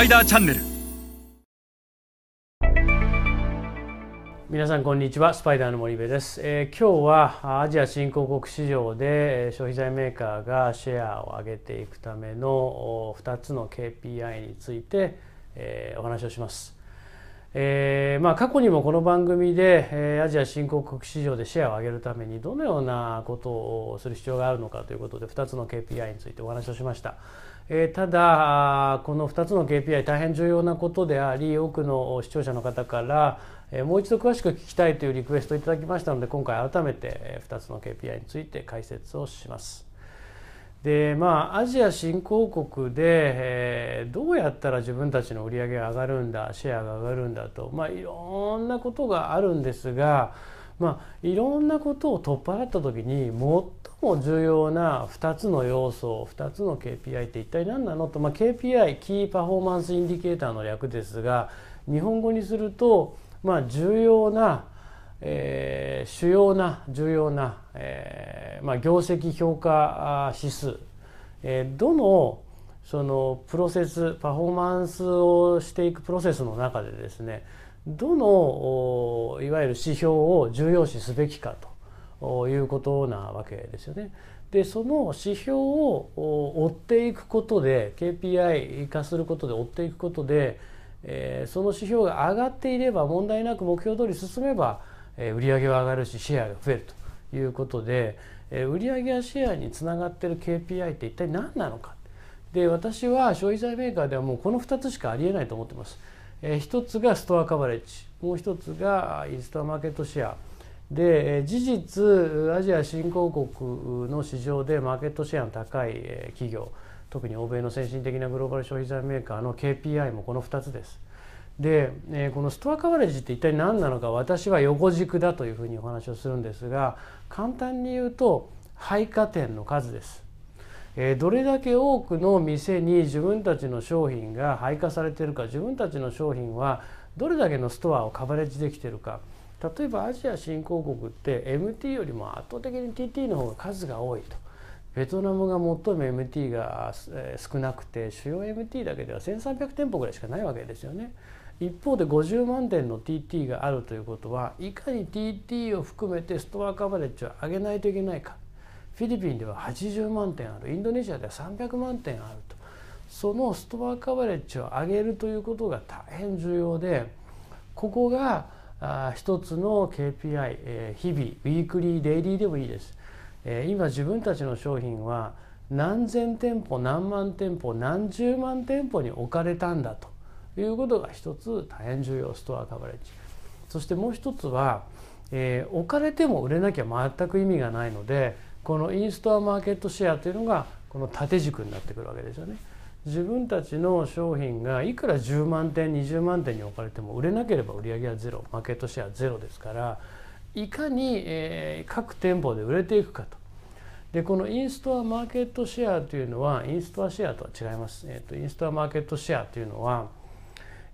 パイダーチャンネル。皆さんこんにちはスパイダーの森部です、えー、今日はアジア新興国市場で消費財メーカーがシェアを上げていくための2つの KPI について、えー、お話をします。えーまあ、過去にもこの番組で、えー、アジア新興国市場でシェアを上げるためにどのようなことをする必要があるのかということで2つの KPI についてお話をしました、え、ただこの2つの KPI 大変重要なことであり多くの視聴者の方から、え、もう一度詳しく聞きたいというリクエストをいただきましたので今回改めて2つの KPI について解説をします。でまあアジア新興国で、えー、どうやったら自分たちの売り上げが上がるんだシェアが上がるんだと、まあ、いろんなことがあるんですが、まあ、いろんなことを取っ払った時に最も重要な2つの要素2つの KPI って一体何なのと、まあ、KPI キーパフォーマンスインディケーターの略ですが日本語にすると、まあ、重要なえー、主要な重要な、えーまあ、業績評価指数、えー、どのそのプロセスパフォーマンスをしていくプロセスの中でですねどのいわゆる指標を重要視すべきかということなわけですよね。でその指標を追っていくことで KPI 化することで追っていくことで、えー、その指標が上がっていれば問題なく目標通り進めば売上は上がるしシェアが増えるということで売上やシェアにつながってる KPI って一体何なのかで私は消費財メーカーではもうこの2つしかありえないと思ってます。一つがストアカバレッジもう一つがインストアマーケットシェアで事実アジア新興国の市場でマーケットシェアの高い企業特に欧米の先進的なグローバル消費財メーカーの KPI もこの2つです。で、え、このストアカバレッジって一体何なのか私は横軸だというふうにお話をするんですが簡単に言うと配下店の数です。え、どれだけ多くの店に自分たちの商品が配下されてるか自分たちの商品はどれだけのストアをカバレッジできてるか例えばアジア新興国って MT よりも圧倒的に TT の方が数が多いと。ベトナムが最も MT が少なくて主要 MT だけでは1300店舗ぐらいしかないわけですよね。一方で50万点の TT があるということはいかに TT を含めてストアカバレッジを上げないといけないかフィリピンでは80万点ある。インドネシアでは300万点あると。そのストアカバレッジを上げるということが大変重要でここがあ一つの KPI、え、日々ウィークリーデイリーでもいいです、え、今自分たちの商品は何千店舗何万店舗何十万店舗に置かれたんだと。いうことが一つ大変重要ストアカバレッジ。そしてもう一つは、えー、置かれても売れなきゃ全く意味がないのでこのインストアマーケットシェアというのがこの縦軸になってくるわけですよね。自分たちの商品がいくら10万点20万点に置かれても売れなければ売り上げはゼロマーケットシェアゼロですからいかに、え、各店舗で売れていくかと。でこのインストアマーケットシェアというのはインストアシェアとは違います。えーと、インストアマーケットシェアというのは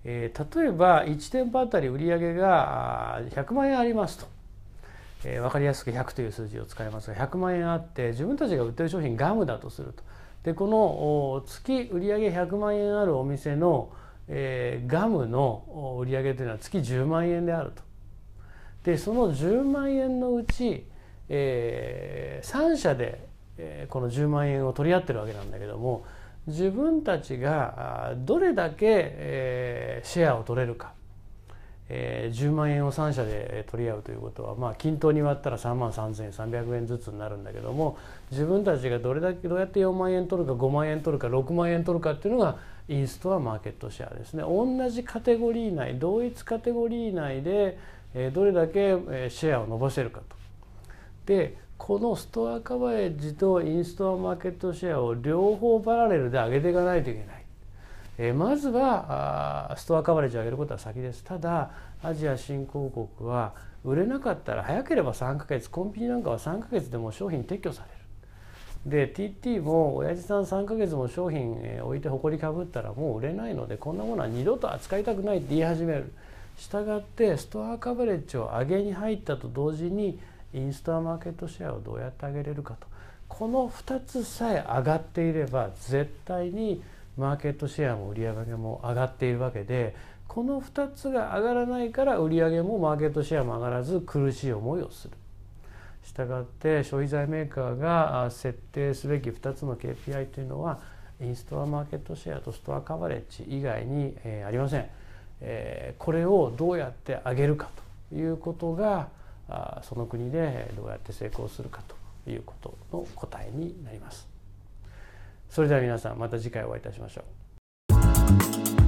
えー、例えば1店舗あたり売り上げが100万円ありますと、えー、分かりやすく100という数字を使いますが100万円あって自分たちが売ってる商品ガムだとすると。でこの月売上100万円あるお店の、えー、ガムの売上というのは月10万円であると。でその10万円のうち、えー、3社で、えー、この10万円を取り合ってるわけなんだけども自分たちがどれだけえシェアを取れるか。10万円を3社で取り合うということはまあ均等に割ったら3万3300円ずつになるんだけども自分たちがどれだけどうやって4万円取るか5万円取るか6万円取るかっていうのがインストアマーケットシェアですね同じカテゴリー内同一カテゴリー内でどれだけシェアを伸ばせるかと。でこのストアカバレッジとインストアマーケットシェアを両方パラレルで上げていかないといけない。えまずはストアカバレッジを上げることは先です。ただアジア新興国は売れなかったら早ければ3ヶ月コンビニなんかは3ヶ月でも商品撤去される。で TT も親父さん3ヶ月も商品置いて埃かぶったらもう売れないのでこんなものは二度と扱いたくないって言い始める。したがってストアカバレッジを上げに入ったと同時にインスタマーケットシェアをどうやって上げれるかとこの2つさえ上がっていれば絶対にマーケットシェアも売上も上がっているわけでこの2つが上がらないから売上もマーケットシェアも上がらず苦しい思いをする。したがって消費財メーカーが設定すべき2つの KPI というのはインストアマーケットシェアとストアカバレッジ以外にありません。これをどうやって上げるかということがあその国でどうやって成功するかということの答えになります。それでは皆さんまた次回お会いいたしましょう。